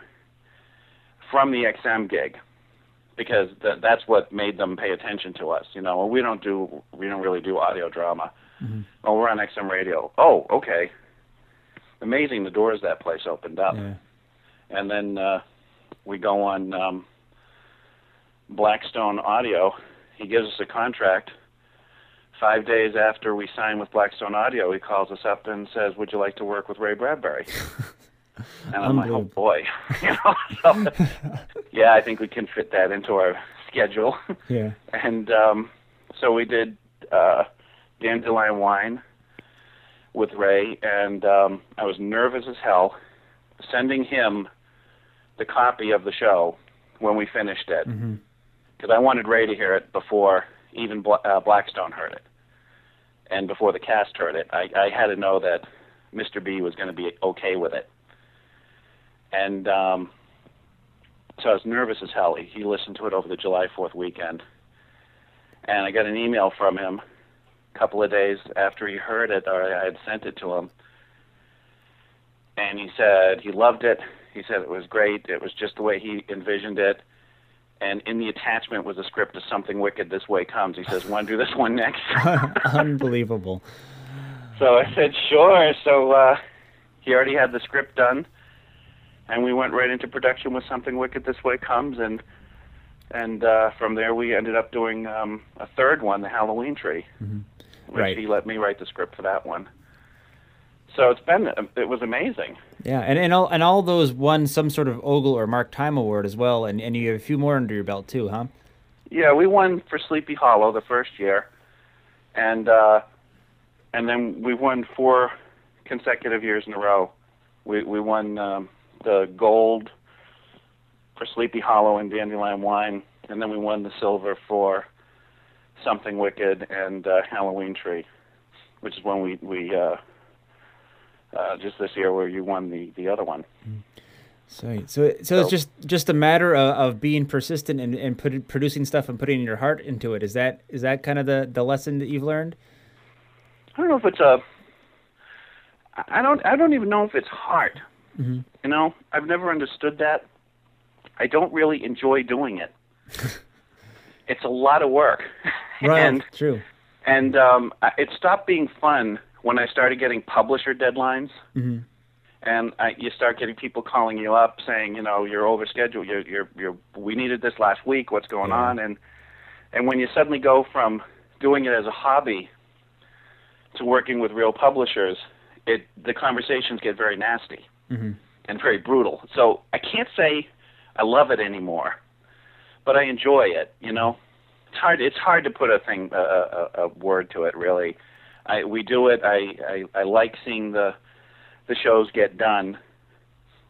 from the XM gig, because th- that's what made them pay attention to us. You know, well, we don't do we don't really do audio drama. Oh, we're on XM Radio. Oh, okay. Amazing the doors that place opened up. Yeah. And then uh, we go on um, Blackstone Audio. He gives us a contract. Five days after we sign with Blackstone Audio, he calls us up and says, "Would you like to work with Ray Bradbury?" (laughs) and I'm like, "Oh boy," (laughs) you know. So, yeah, I think we can fit that into our schedule. Yeah. (laughs) And um, so we did uh, Dandelion Wine with Ray, and um, I was nervous as hell sending him the copy of the show when we finished it Mm-hmm. because I wanted Ray to hear it before even Bla- uh, Blackstone heard it, and before the cast heard it. I, I had to know that Mr. B was going to be okay with it, and um, so I was nervous as hell. He, he listened to it over the July Fourth weekend, and I got an email from him a couple of days after he heard it, or I had sent it to him, and he said he loved it. He said it was great. It was just the way he envisioned it. And in the attachment was a script of Something Wicked This Way Comes. He says, Want to do this one next? (laughs) Unbelievable. so I said, Sure. So uh, he already had the script done. And we went right into production with Something Wicked This Way Comes. And and uh, from there, we ended up doing um, a third one, The Halloween Tree, which Mm-hmm. Right. he let me write the script for that one. So it's been, it was amazing. Yeah, and, and all and all those won some sort of Ogle or Mark Time award as well, and, and you have a few more under your belt too, huh? Yeah, we won for Sleepy Hollow the first year, and uh, and then we won four consecutive years in a row. We we won um, the gold for Sleepy Hollow and Dandelion Wine, and then we won the silver for Something Wicked and uh, Halloween Tree, which is when we we uh, uh, just this year where you won the the other one. So so so it's just just a matter of, of being persistent and, and put, producing stuff and putting your heart into it. Is that is that kind of the, the lesson that you've learned? I don't know if it's a. I don't. I don't even know if it's hard. Mm-hmm. You know, I've never understood that. I don't really enjoy doing it. (laughs) it's a lot of work. Right. (laughs) and True. and um, it stopped being fun when I started getting publisher deadlines. Mm-hmm. And I, you start getting people calling you up saying, you know, you're over schedule. You're, you're, you're. We needed this last week. What's going Yeah. on? And and when you suddenly go from doing it as a hobby to working with real publishers, it the conversations get very nasty Mm-hmm. and very brutal. So I can't say I love it anymore, but I enjoy it. You know, it's hard. It's hard to put a thing, a, a, a word to it. Really, I we do it. I, I I like seeing the the shows get done.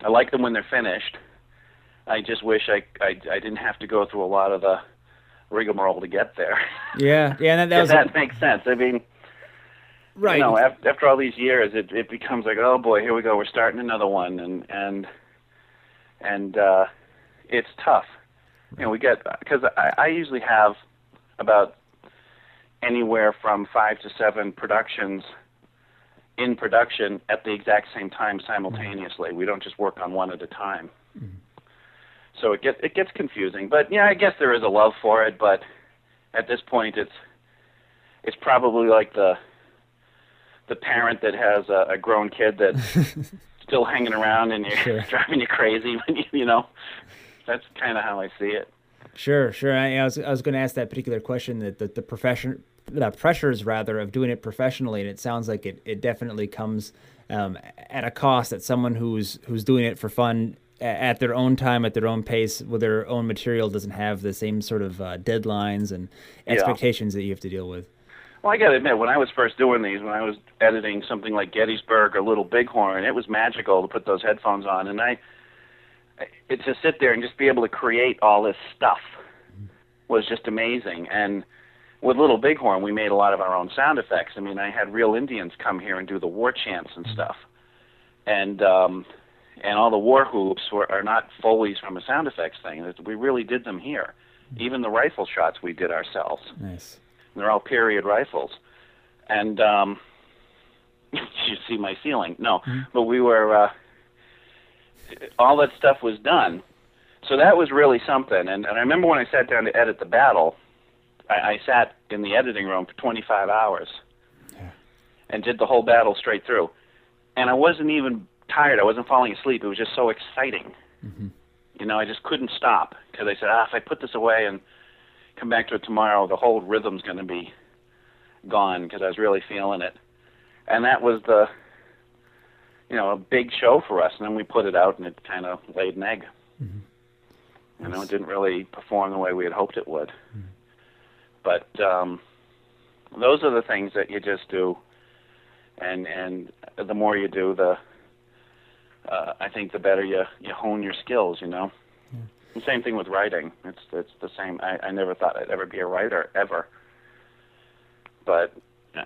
I like them when they're finished. I just wish I I, I didn't have to go through a lot of the rigmarole to get there. Yeah, yeah, that, that that makes sense. I mean, Right. You know, after, after all these years, it it becomes like, oh boy, here we go. We're starting another one, and and and uh, it's tough. You know, we get because I, I usually have about anywhere from five to seven productions in production at the exact same time simultaneously. We don't just work on one at a time. Mm-hmm. So it gets it gets confusing. But yeah, I guess there is a love for it, but at this point it's it's probably like the the parent that has a, a grown kid that's (laughs) still hanging around and you're Sure. (laughs) driving you crazy when you you know. That's kind of how I see it. Sure, sure. I, I was I was going to ask that particular question that the, the profession the pressures rather of doing it professionally, and it sounds like it, it definitely comes um, at a cost that someone who's who's doing it for fun at their own time, at their own pace, with their own material, doesn't have the same sort of uh, deadlines and Yeah. expectations that you have to deal with. Well, I got to admit, when I was first doing these, when I was editing something like Gettysburg or Little Bighorn, it was magical to put those headphones on, and I, it to sit there and just be able to create all this stuff was just amazing. And with Little Bighorn, we made a lot of our own sound effects. I mean, I had real Indians come here and do the war chants and stuff, and um, and all the war hoops were, are not Foley's from a sound effects thing. We really did them here. Even the rifle shots we did ourselves. Nice. They're all period rifles, and um, (laughs) you see my ceiling. No, but we were. Uh, all that stuff was done, so that was really something. And, and I remember when I sat down to edit the battle, I, I sat in the editing room for 25 hours, and did the whole battle straight through, and I wasn't even tired. I wasn't falling asleep. It was just so exciting. You know, I just couldn't stop because I said, ah, if I put this away and come back to it tomorrow, the whole rhythm's going to be gone because I was really feeling it. And that was the, you know, a big show for us. And then we put it out and it kind of laid an egg. You know, it didn't really perform the way we had hoped it would. But um, those are the things that you just do. And and the more you do, the uh, I think the better you you hone your skills. You know. The same thing with writing. It's it's the same. I, I never thought I'd ever be a writer ever. But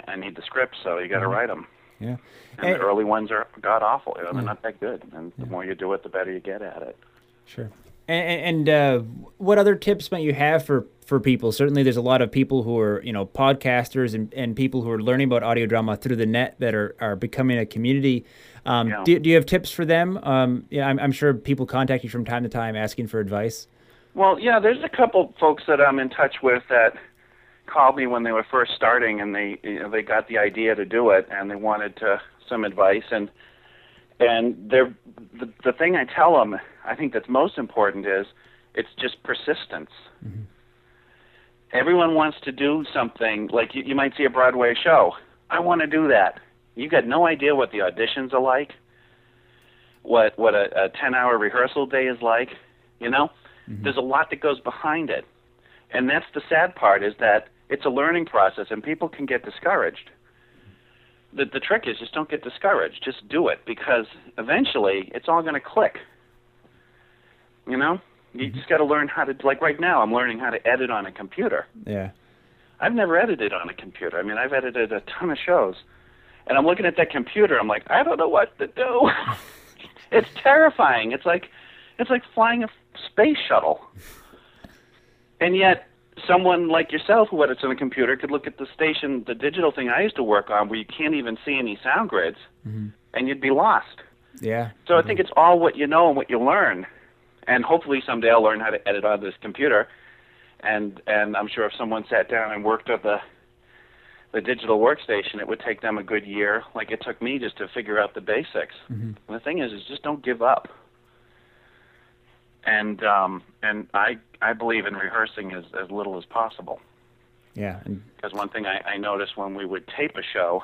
I need the scripts, so you got to Mhm. write them. Yeah. And the early ones are god awful. They're Yeah. not that good. And the more you do it, the better you get at it. Sure. And, and uh, what other tips might you have for, for people? Certainly, there's a lot of people who are you know podcasters and, and people who are learning about audio drama through the net that are, are becoming a community. Um, Yeah. do, do you have tips for them? Um, yeah, I'm, I'm sure people contact you from time to time asking for advice. Well, yeah, there's a couple folks that I'm in touch with that called me when they were first starting, and they you know, they got the idea to do it, and they wanted to, some advice, and and they're the, the thing I tell them, I think that's most important is it's just persistence. Mm-hmm. Everyone wants to do something like you, you might see a Broadway show. I want to do that. You got no idea what the auditions are like, what what a, a ten hour rehearsal day is like. You know, mm-hmm. there's a lot that goes behind it, and that's the sad part is that it's a learning process, and people can get discouraged. The the trick is just don't get discouraged. Just do it because eventually it's all going to click. You know, you mm-hmm. just got to learn how to like right now. I'm learning how to edit on a computer. Yeah. I've never edited on a computer. I mean, I've edited a ton of shows. And I'm looking at that computer, I'm like, I don't know what to do. (laughs) it's terrifying. It's like it's like flying a space shuttle. And yet someone like yourself who edits on a computer could look at the station, the digital thing I used to work on where you can't even see any sound grids mm-hmm. and you'd be lost. Yeah. So I think mm-hmm. it's all what you know and what you learn. And hopefully someday I'll learn how to edit on this computer. And and I'm sure if someone sat down and worked at the the digital workstation, it would take them a good year, like it took me just to figure out the basics. Mm-hmm. And the thing is, is just don't give up. And um, and I I believe in rehearsing as as little as possible. Yeah. Because one thing I, I noticed when we would tape a show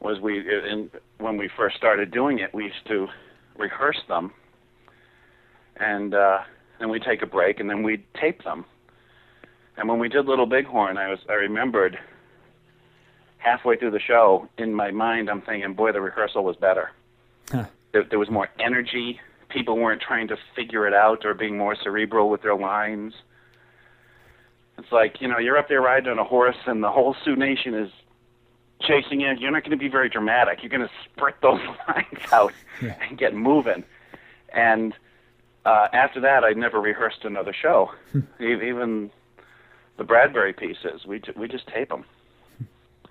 was we, in, when we first started doing it, we used to rehearse them, and uh, then we'd take a break, and then we'd tape them. And when we did Little Bighorn, I was I remembered halfway through the show, in my mind, I'm thinking, boy, the rehearsal was better. Huh. There, there was more energy. People weren't trying to figure it out or being more cerebral with their lines. It's like, you know, you're up there riding on a horse and the whole Sioux Nation is chasing you. You're not going to be very dramatic. You're going to sprint those lines out and get moving. And uh, after that, I never rehearsed another show. E- Even the Bradbury pieces, we, ju- we just tape them.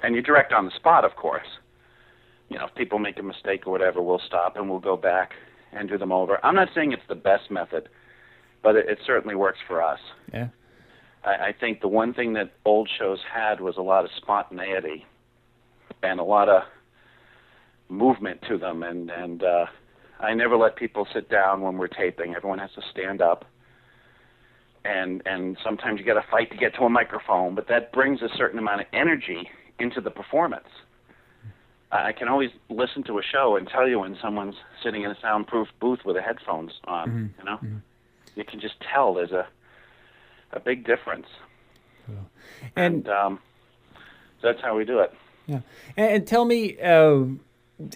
And you direct on the spot, of course. You know, if people make a mistake or whatever, we'll stop and we'll go back and do them over. I'm not saying it's the best method, but it, it certainly works for us. Yeah. I, I think the one thing that old shows had was a lot of spontaneity and a lot of movement to them and and uh I never let people sit down when we're taping. Everyone has to stand up. And and sometimes you got to fight to get to a microphone, but that brings a certain amount of energy into the performance. I can always listen to a show and tell you when someone's sitting in a soundproof booth with the headphones on, Mhm. you know? You can just tell there's a a big difference. And um, that's how we do it. Yeah, and, and tell me, uh,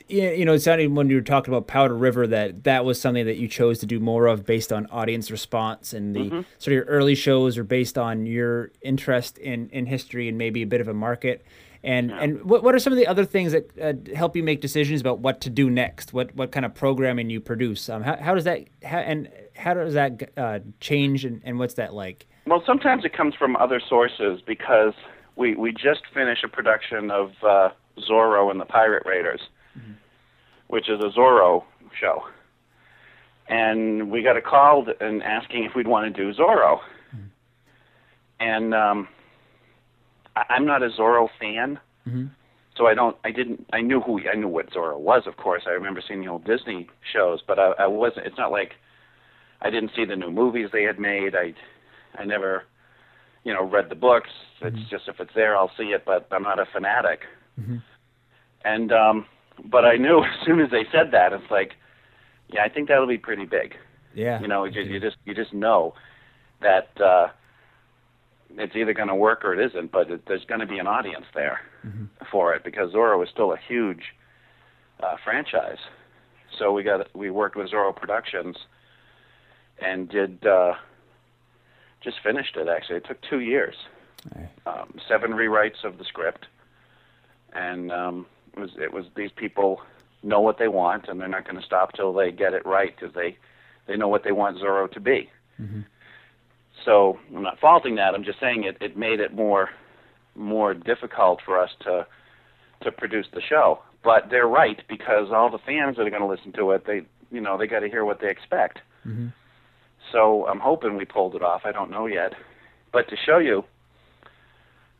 you know, it sounded when you were talking about Powder River that that was something that you chose to do more of based on audience response, and the Mhm. sort of your early shows are based on your interest in in history and maybe a bit of a market. And and what what are some of the other things that uh, help you make decisions about what to do next? What what kind of programming you produce? Um, how how does that how, and how does that uh, change and, and what's that like? Well, sometimes it comes from other sources because we we just finished a production of uh, Zorro and the Pirate Raiders, which is a Zorro show, and we got a call and asking if we'd want to do Zorro, and um, I'm not a Zorro fan. So I don't. I didn't. I knew who. I knew what Zorro was, of course. I remember seeing the old Disney shows, but I, I wasn't. It's not like I didn't see the new movies they had made. I, I never, you know, read the books. It's just if it's there, I'll see it. But I'm not a fanatic. And um, but I knew (laughs) as soon as they said that, it's like, yeah, I think that'll be pretty big. Yeah. You know, you, you just you just know that uh, it's either going to work or it isn't. But it, there's going to be an audience there for it because Zorro is still a huge uh, franchise. So we got we worked with Zorro Productions and did uh, just finished it. Actually, it took two years, um, seven rewrites of the script, and um, it was it was these people know what they want and they're not going to stop till they get it right because they they know what they want Zorro to be. So I'm not faulting that. I'm just saying it, it made it more more difficult for us to to produce the show. But they're right because all the fans that are going to listen to it, they you know they got to hear what they expect. Mm-hmm. So I'm hoping we pulled it off. I don't know yet. But to show you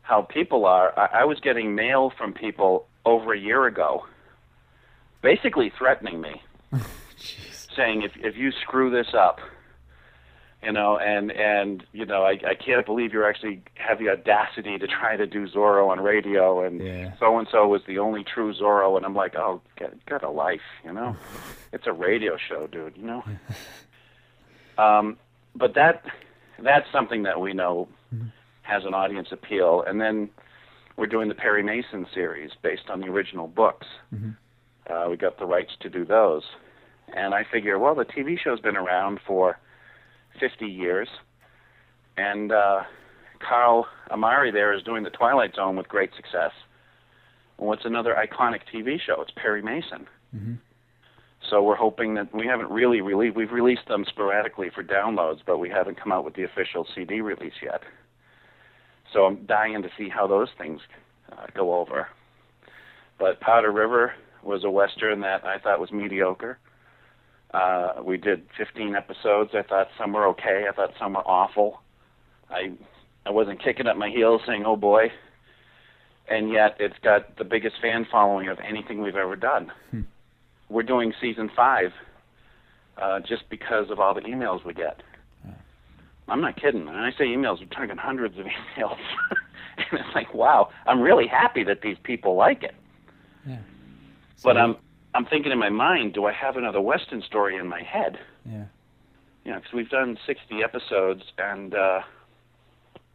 how people are, I, I was getting mail from people over a year ago, basically threatening me, (laughs) saying if if you screw this up, you know, and and you know, I I can't believe you're actually have the audacity to try to do Zorro on radio, and so and so was the only true Zorro, and I'm like, oh, get get a life, you know, (laughs) it's a radio show, dude, you know. (laughs) um, but that that's something that we know has an audience appeal, and then we're doing the Perry Mason series based on the original books. Uh, we got the rights to do those, and I figure, well, the TV show's been around for 50 years, and uh, Carl Amari there is doing the Twilight Zone with great success. And what's another iconic TV show? It's Perry Mason. So we're hoping that we haven't really released. We've released them sporadically for downloads, but we haven't come out with the official CD release yet. So I'm dying to see how those things uh, go over. But Powder River was a western that I thought was mediocre. Uh, we did 15 episodes. I thought some were okay. I thought some were awful. I I wasn't kicking up my heels saying, "Oh boy," and yet it's got the biggest fan following of anything we've ever done. We're doing season five uh, just because of all the emails we get. I'm not kidding. When I say emails, we're talking hundreds of (laughs) emails, and it's like, wow, I'm really happy that these people like it. Yeah. But I'm I'm thinking in my mind, do I have another Western story in my head? Yeah. You know, because we've done 60 episodes and uh,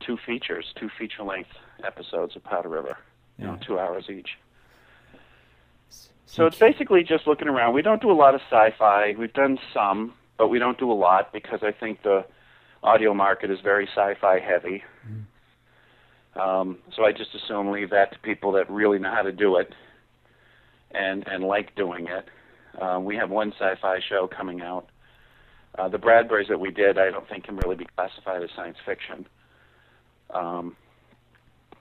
two features, two feature-length episodes of Powder River. You know, two hours each. So it's basically just looking around. We don't do a lot of sci-fi. We've done some, but we don't do a lot because I think the audio market is very sci-fi heavy. Um, so I just assume leave that to people that really know how to do it and and like doing it. Uh, we have one sci-fi show coming out. Uh, the Bradburys that we did, I don't think can really be classified as science fiction. Um,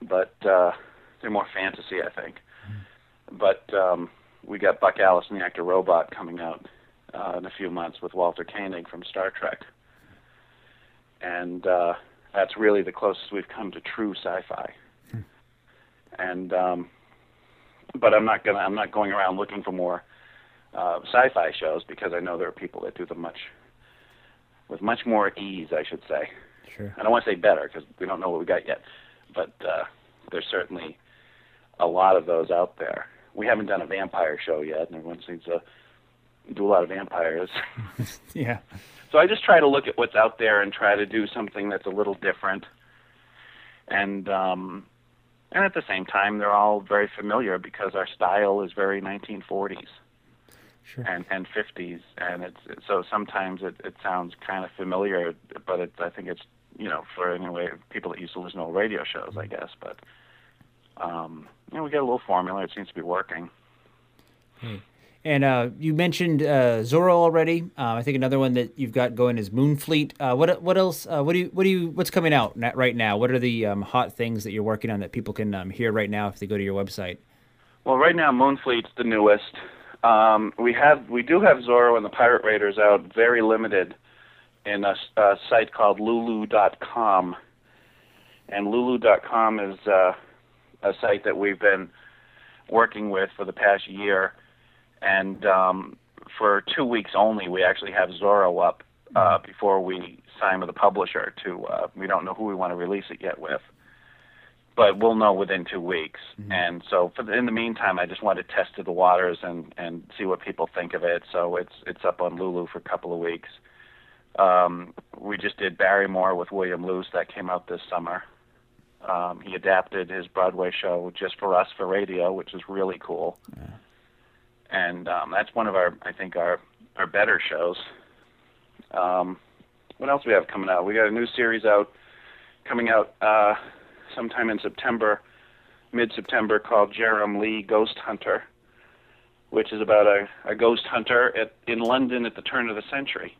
but uh, they're more fantasy, I think. But um, we got Buck Alice and the Actor Robot coming out uh, in a few months with Walter Koenig from Star Trek, and uh, that's really the closest we've come to true sci-fi. And um, but I'm not gonna I'm not going around looking for more uh, sci-fi shows because I know there are people that do them much with much more ease, I should say. Sure. I don't want to say better because we don't know what we got yet, but uh, there's certainly a lot of those out there. We haven't done a vampire show yet, and everyone seems to do a lot of vampires. (laughs) Yeah. So I just try to look at what's out there and try to do something that's a little different. And um, and at the same time, they're all very familiar because our style is very 1940s sure. and and 50s, and it's so sometimes it it sounds kind of familiar, but it, I think it's you know for anyway people that used to listen to old radio shows, I guess, but um, you know we get a little formula. It seems to be working. And uh, you mentioned uh, Zorro already. Uh, I think another one that you've got going is Moonfleet. Uh, what what else? Uh, what do you what do you what's coming out right now? What are the um, hot things that you're working on that people can um, hear right now if they go to your website? Well, right now Moonfleet's the newest. Um, we have we do have Zorro and the Pirate Raiders out, very limited, in a site called Lulu.com, and Lulu.com is uh, a site that we've been working with for the past year, and um, for two weeks only, we actually have Zorro up uh, before we sign with the publisher. To uh, we don't know who we want to release it yet with but we'll know within two weeks. And so, for the, in the meantime, I just wanted to test the waters and and see what people think of it. So it's it's up on Lulu for a couple of weeks. Um, we just did Barrymore with William Luce that came out this summer. Um, he adapted his Broadway show just for us for radio, which is really cool. And um, that's one of our, I think, our our better shows. Um, what else we have coming out? We got a new series out, coming out uh, sometime in September, mid-September, called Jerem Lee Ghost Hunter, which is about a, a ghost hunter at, in London at the turn of the century,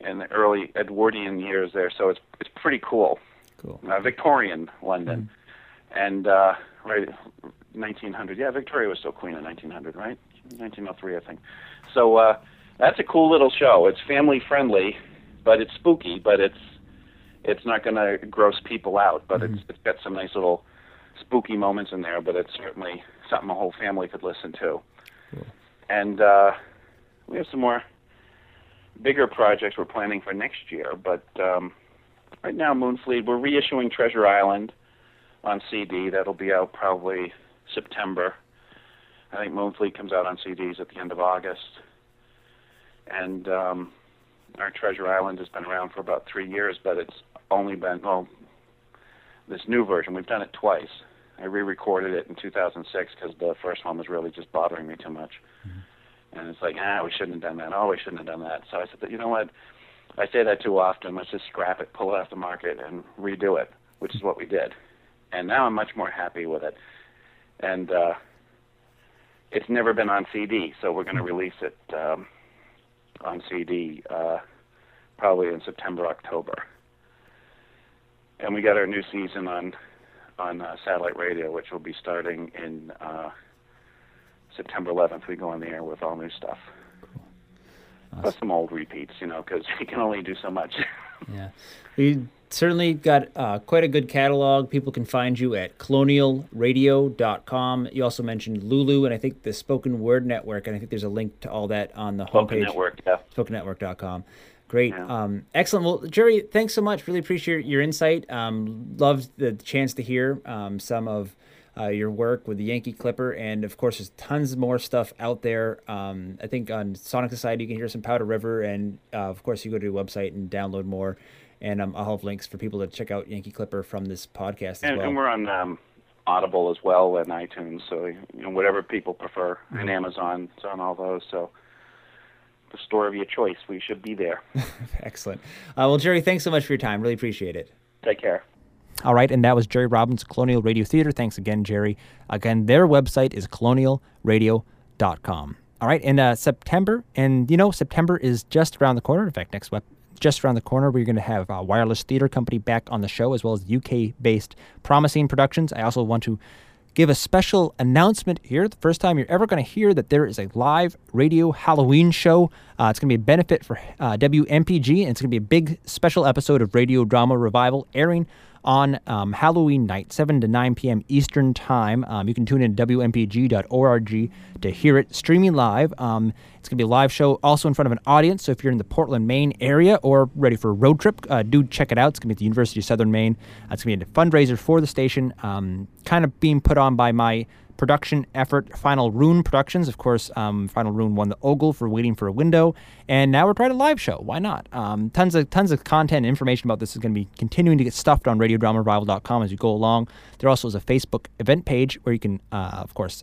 in the early Edwardian years there. So it's it's pretty cool. Cool. Uh, Victorian London, and uh, right 1900. Yeah, Victoria was still queen in 1900, right? 1903, I think. So uh, that's a cool little show. It's family friendly, but it's spooky. But it's it's not going to gross people out. But it's it's got some nice little spooky moments in there. But it's certainly something a whole family could listen to. And uh, we have some more bigger projects we're planning for next year. But um, right now, Moonfleet, we're reissuing Treasure Island on CD. That'll be out probably September. I think Moonfleet comes out on CDs at the end of August. And um, our Treasure Island has been around for about three years, but it's only been, well, this new version, we've done it twice. I re recorded it in 2006 because the first one was really just bothering me too much. And it's like, ah, we shouldn't have done that. Oh, we shouldn't have done that. So I said, you know what? I say that too often. Let's just scrap it, pull it off the market, and redo it, which is what we did. And now I'm much more happy with it. And uh, it's never been on CD, so we're going to release it um, on CD uh, probably in September, October. And we got our new season on on uh, satellite radio, which will be starting in uh, September 11th. We go on the air with all new stuff. Plus some old repeats, you know, because you (laughs) can only do so much. Yeah. We certainly got uh, quite a good catalog. People can find you at colonialradio.com. You also mentioned Lulu and I think the Spoken Word Network, and I think there's a link to all that on the Spoken homepage. Network, yeah. SpokenNetwork.com. Great. Um, excellent. Well, Jerry, thanks so much. Really appreciate your insight. Um, loved the chance to hear um, some of uh, your work with the Yankee Clipper. And of course, there's tons more stuff out there. Um, I think on Sonic Society, you can hear some Powder River. And uh, of course, you go to your website and download more. And um, I'll have links for people to check out Yankee Clipper from this podcast as and, well. and we're on um, Audible as well and iTunes, so you know whatever people prefer, and Mhm. Amazon. It's on all those. So the store of your choice, we should be there. (laughs) Excellent. Uh, well, Jerry, thanks so much for your time. Really appreciate it. Take care. All right, and that was Jerry Robbins, Colonial Radio Theater. Thanks again, Jerry. Again, their website is colonialradio.com. All right, in uh, September, and you know, September is just around the corner. In fact, next web, just around the corner, we're going to have a wireless theater company back on the show, as well as UK-based Promising Productions. I also want to give a special announcement here. The first time you're ever going to hear that there is a live radio Halloween show. Uh, it's going to be a benefit for uh, WMPG, and it's going to be a big special episode of Radio Drama Revival airing on um, Halloween night, 7 to 9 p.m. Eastern Time. Um, you can tune in WMPG.org to hear it streaming live. Um, it's going to be a live show also in front of an audience. So if you're in the Portland, Maine area or ready for a road trip, uh, do check it out. It's going to be at the University of Southern Maine. Uh, it's going to be a fundraiser for the station, um, kind of being put on by my production effort. Final Rune Productions, of course. Um, Final Rune won the Ogle for Waiting for a Window, and now we're trying a live show. Why not? Um, tons of tons of content and information about this is going to be continuing to get stuffed on RadioDramaRevival.com as you go along. There also is a Facebook event page where you can, uh, of course,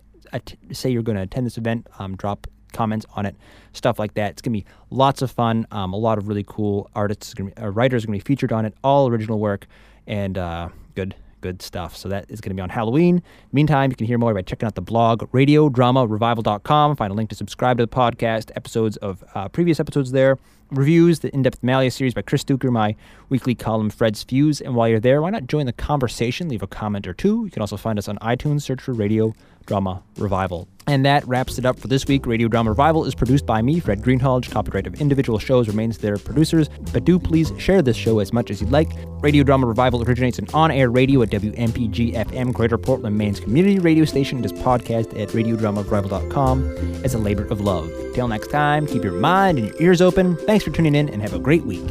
say you're going to attend this event, um, drop comments on it, stuff like that. It's gonna be lots of fun. Um, a lot of really cool artists, gonna be, uh, writers are gonna be featured on it. All original work and uh, good, good stuff. So that is gonna be on Halloween. Meantime, you can hear more by checking out the blog radiodramarevival.com. Find a link to subscribe to the podcast, episodes of uh, previous episodes there. Reviews, the in-depth Malia series by Chris Duker, my weekly column Fred's Fuse. And while you're there, why not join the conversation? Leave a comment or two. You can also find us on iTunes. Search for Radio Drama Revival. And that wraps it up for this week. Radio Drama Revival is produced by me, Fred Greenhalgh. Copyright of individual shows remains their producers, but do please share this show as much as you'd like. Radio Drama Revival originates in on-air radio at WMPG FM, Greater Portland, Maine's community radio station. It is podcast at radiodramarevival.com as a labor of love. Till next time, keep your mind and your ears open. Thanks for tuning in and have a great week.